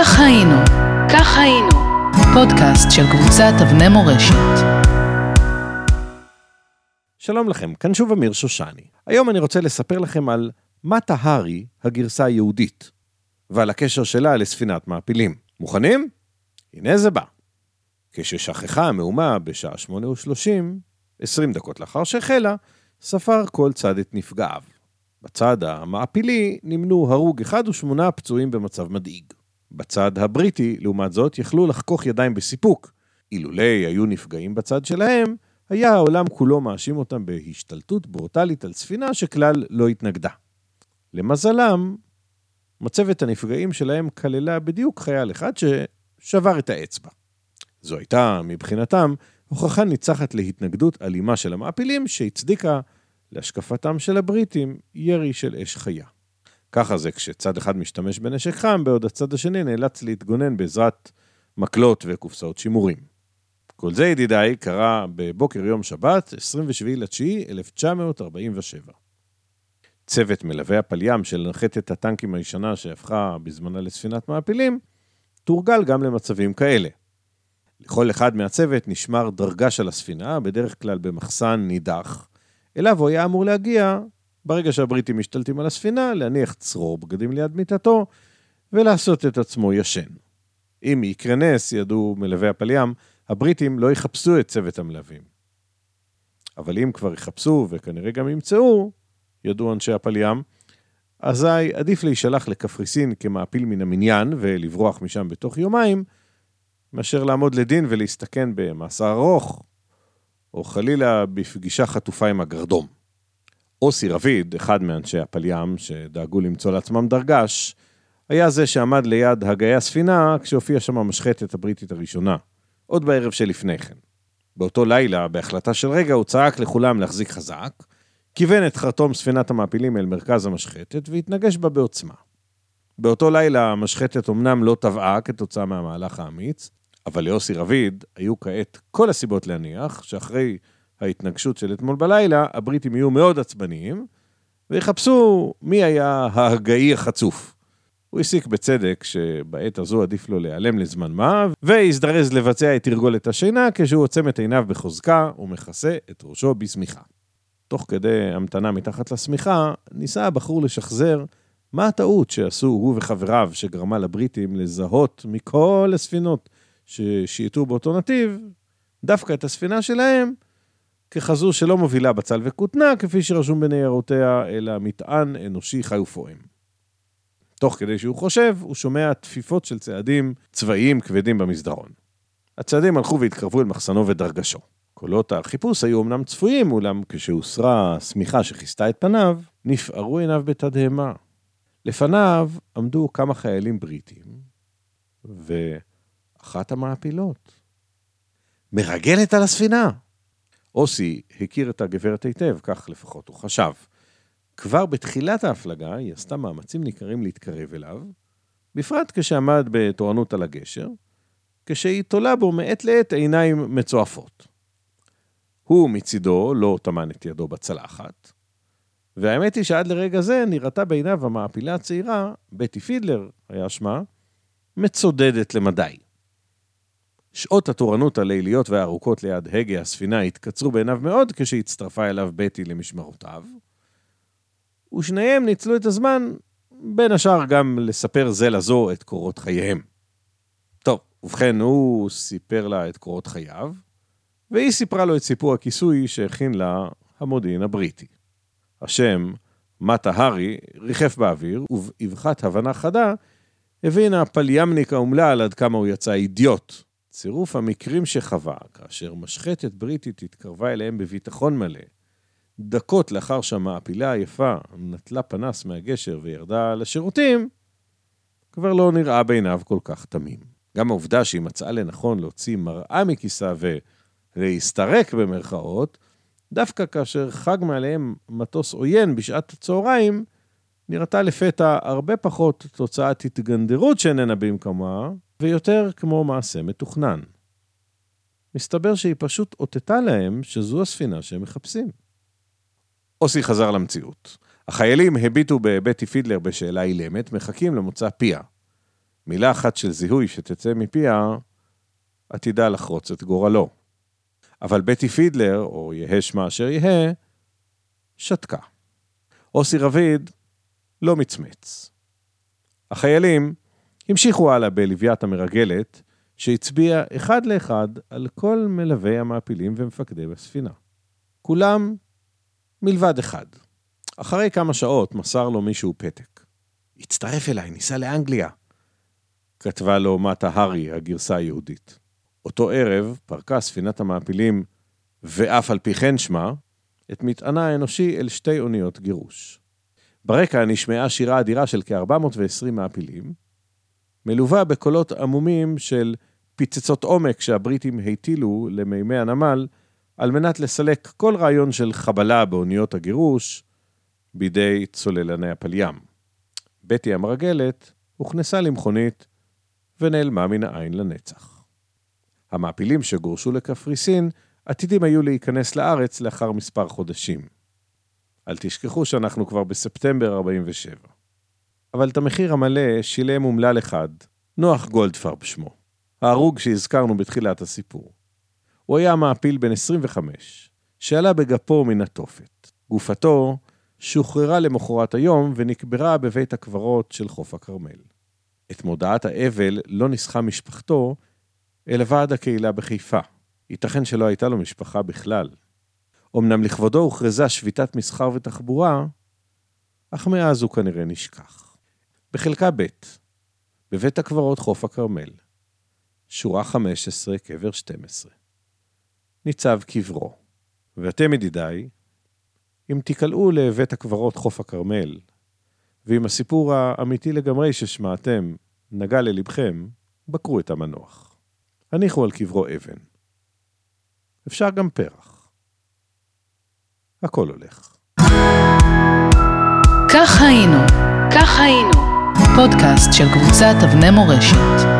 כך היינו, כך היינו, פודקאסט של קבוצת אבני מורשת. שלום לכם, כאן שוב אמיר שושני. היום אני רוצה לספר לכם על מטה הארי, הגרסה היהודית, ועל הקשר שלה לספינת מעפילים. מוכנים? הנה זה בא. כששכחה המהומה בשעה 8:30, 20 דקות לאחר שהחלה, ספר כל צד את נפגעיו. בצד המעפילי נמנו הרוג אחד ושמונה פצועים במצב מדאיג. בצד הבריטי, לעומת זאת, יכלו לחכוך ידיים בסיפוק. אילולי היו נפגעים בצד שלהם, היה העולם כולו מאשים אותם בהשתלטות ברוטלית על ספינה שכלל לא התנגדה. למזלם, מצבת הנפגעים שלהם כללה בדיוק חייל אחד ששבר את האצבע. זו הייתה, מבחינתם, הוכחה ניצחת להתנגדות אלימה של המעפילים, שהצדיקה להשקפתם של הבריטים ירי של אש חיה. ככה זה כשצד אחד משתמש בנשק חם, בעוד הצד השני נאלץ להתגונן בעזרת מקלות וקופסאות שימורים. כל זה, ידידיי, קרה בבוקר יום שבת, 27.9.1947. צוות מלווי הפליים של נחתת הטנקים הישנה שהפכה בזמנה לספינת מעפילים, תורגל גם למצבים כאלה. לכל אחד מהצוות נשמר דרגה של הספינה, בדרך כלל במחסן נידח, אליו הוא היה אמור להגיע ברגע שהבריטים משתלטים על הספינה, להניח צרור בגדים ליד מיטתו ולעשות את עצמו ישן. אם יקרה נס, ידעו מלווי הפליים, הבריטים לא יחפשו את צוות המלווים. אבל אם כבר יחפשו, וכנראה גם ימצאו, ידעו אנשי הפליים, אזי עדיף להישלח לקפריסין כמעפיל מן המניין ולברוח משם בתוך יומיים, מאשר לעמוד לדין ולהסתכן במאסר ארוך, או חלילה בפגישה חטופה עם הגרדום. אוסי רביד, אחד מאנשי הפליים שדאגו למצוא לעצמם דרגש, היה זה שעמד ליד הגאי הספינה כשהופיעה שם המשחטת הבריטית הראשונה, עוד בערב שלפני כן. באותו לילה, בהחלטה של רגע, הוא צעק לכולם להחזיק חזק, כיוון את חרטום ספינת המעפילים אל מרכז המשחטת והתנגש בה בעוצמה. באותו לילה המשחטת אמנם לא טבעה כתוצאה מהמהלך האמיץ, אבל ליוסי רביד היו כעת כל הסיבות להניח שאחרי ההתנגשות של אתמול בלילה, הבריטים יהיו מאוד עצבניים, ויחפשו מי היה ההגאי החצוף. הוא הסיק בצדק שבעת הזו עדיף לו להיעלם לזמן מה, והזדרז לבצע את תרגולת השינה כשהוא עוצם את עיניו בחוזקה ומכסה את ראשו בשמיכה. תוך כדי המתנה מתחת לשמיכה, ניסה הבחור לשחזר מה הטעות שעשו הוא וחבריו שגרמה לבריטים לזהות מכל הספינות ששייטו באותו נתיב, דווקא את הספינה שלהם, ככזו שלא מובילה בצל וכותנה, כפי שרשום בניירותיה, אלא מטען אנושי חי ופועם. תוך כדי שהוא חושב, הוא שומע תפיפות של צעדים צבאיים כבדים במסדרון. הצעדים הלכו והתקרבו אל מחסנו ודרגשו. קולות החיפוש היו אמנם צפויים, אולם כשהוסרה השמיכה שכיסתה את פניו, נפערו עיניו בתדהמה. לפניו עמדו כמה חיילים בריטים, ואחת המעפילות. מרגלת על הספינה. אוסי הכיר את הגברת היטב, כך לפחות הוא חשב. כבר בתחילת ההפלגה היא עשתה מאמצים ניכרים להתקרב אליו, בפרט כשעמד בתורנות על הגשר, כשהיא תולה בו מעת לעת עיניים מצועפות. הוא מצידו לא טמן את ידו בצלחת, והאמת היא שעד לרגע זה נראתה בעיניו המעפילה הצעירה, בטי פידלר היה שמה, מצודדת למדי. שעות התורנות הליליות והארוכות ליד הגה הספינה התקצרו בעיניו מאוד כשהצטרפה אליו בטי למשמרותיו, ושניהם ניצלו את הזמן, בין השאר גם לספר זה לזו את קורות חייהם. טוב, ובכן, הוא סיפר לה את קורות חייו, והיא סיפרה לו את סיפור הכיסוי שהכין לה המודיעין הבריטי. השם, מטה הארי, ריחף באוויר, ובאבחת הבנה חדה, הבין הפליאמניק האומלל עד כמה הוא יצא אידיוט. צירוף המקרים שחווה, כאשר משחטת בריטית התקרבה אליהם בביטחון מלא, דקות לאחר שהמעפילה היפה נטלה פנס מהגשר וירדה לשירותים, כבר לא נראה בעיניו כל כך תמים. גם העובדה שהיא מצאה לנכון להוציא מראה מכיסה ולהסתרק במרכאות, דווקא כאשר חג מעליהם מטוס עוין בשעת הצהריים, נראתה לפתע הרבה פחות תוצאת התגנדרות שאיננה במקומה, ויותר כמו מעשה מתוכנן. מסתבר שהיא פשוט אותתה להם שזו הספינה שהם מחפשים. אוסי חזר למציאות. החיילים הביטו בבטי פידלר בשאלה אילמת, מחכים למוצא פיה. מילה אחת של זיהוי שתצא מפיה, עתידה לחרוץ את גורלו. אבל בטי פידלר, או יהא שמה אשר יהא, שתקה. אוסי רביד לא מצמץ. החיילים המשיכו הלאה בלוויית המרגלת, שהצביע אחד לאחד על כל מלווי המעפילים ומפקדי בספינה. כולם מלבד אחד. אחרי כמה שעות מסר לו מישהו פתק. הצטרף אליי, ניסע לאנגליה. כתבה לו מטה הארי, הגרסה היהודית. אותו ערב פרקה ספינת המעפילים, ואף על פי כן שמה, את מטענה האנושי אל שתי אוניות גירוש. ברקע נשמעה שירה אדירה של כ-420 מעפילים, מלווה בקולות עמומים של פיצצות עומק שהבריטים הטילו למימי הנמל, על מנת לסלק כל רעיון של חבלה באוניות הגירוש בידי צוללני הפלים. בטי המרגלת הוכנסה למכונית ונעלמה מן העין לנצח. המעפילים שגורשו לקפריסין עתידים היו להיכנס לארץ לאחר מספר חודשים. אל תשכחו שאנחנו כבר בספטמבר 47. אבל את המחיר המלא שילם אומלל אחד, נוח גולדפרב שמו, ההרוג שהזכרנו בתחילת הסיפור. הוא היה מעפיל בן 25, שעלה בגפו מן התופת. גופתו שוחררה למחרת היום ונקברה בבית הקברות של חוף הכרמל. את מודעת האבל לא ניסחה משפחתו, אלא ועד הקהילה בחיפה. ייתכן שלא הייתה לו משפחה בכלל. אמנם לכבודו הוכרזה שביתת מסחר ותחבורה, אך מאז הוא כנראה נשכח. בחלקה ב', בבית הקברות חוף הכרמל, שורה 15, קבר 12. ניצב קברו. ואתם, ידידיי, אם תיקלעו לבית הקברות חוף הכרמל, ואם הסיפור האמיתי לגמרי ששמעתם נגע ללבכם, בקרו את המנוח. הניחו על קברו אבן. אפשר גם פרח. הכל הולך. כך היינו, כך היינו, פודקאסט של קבוצת אבני מורשת.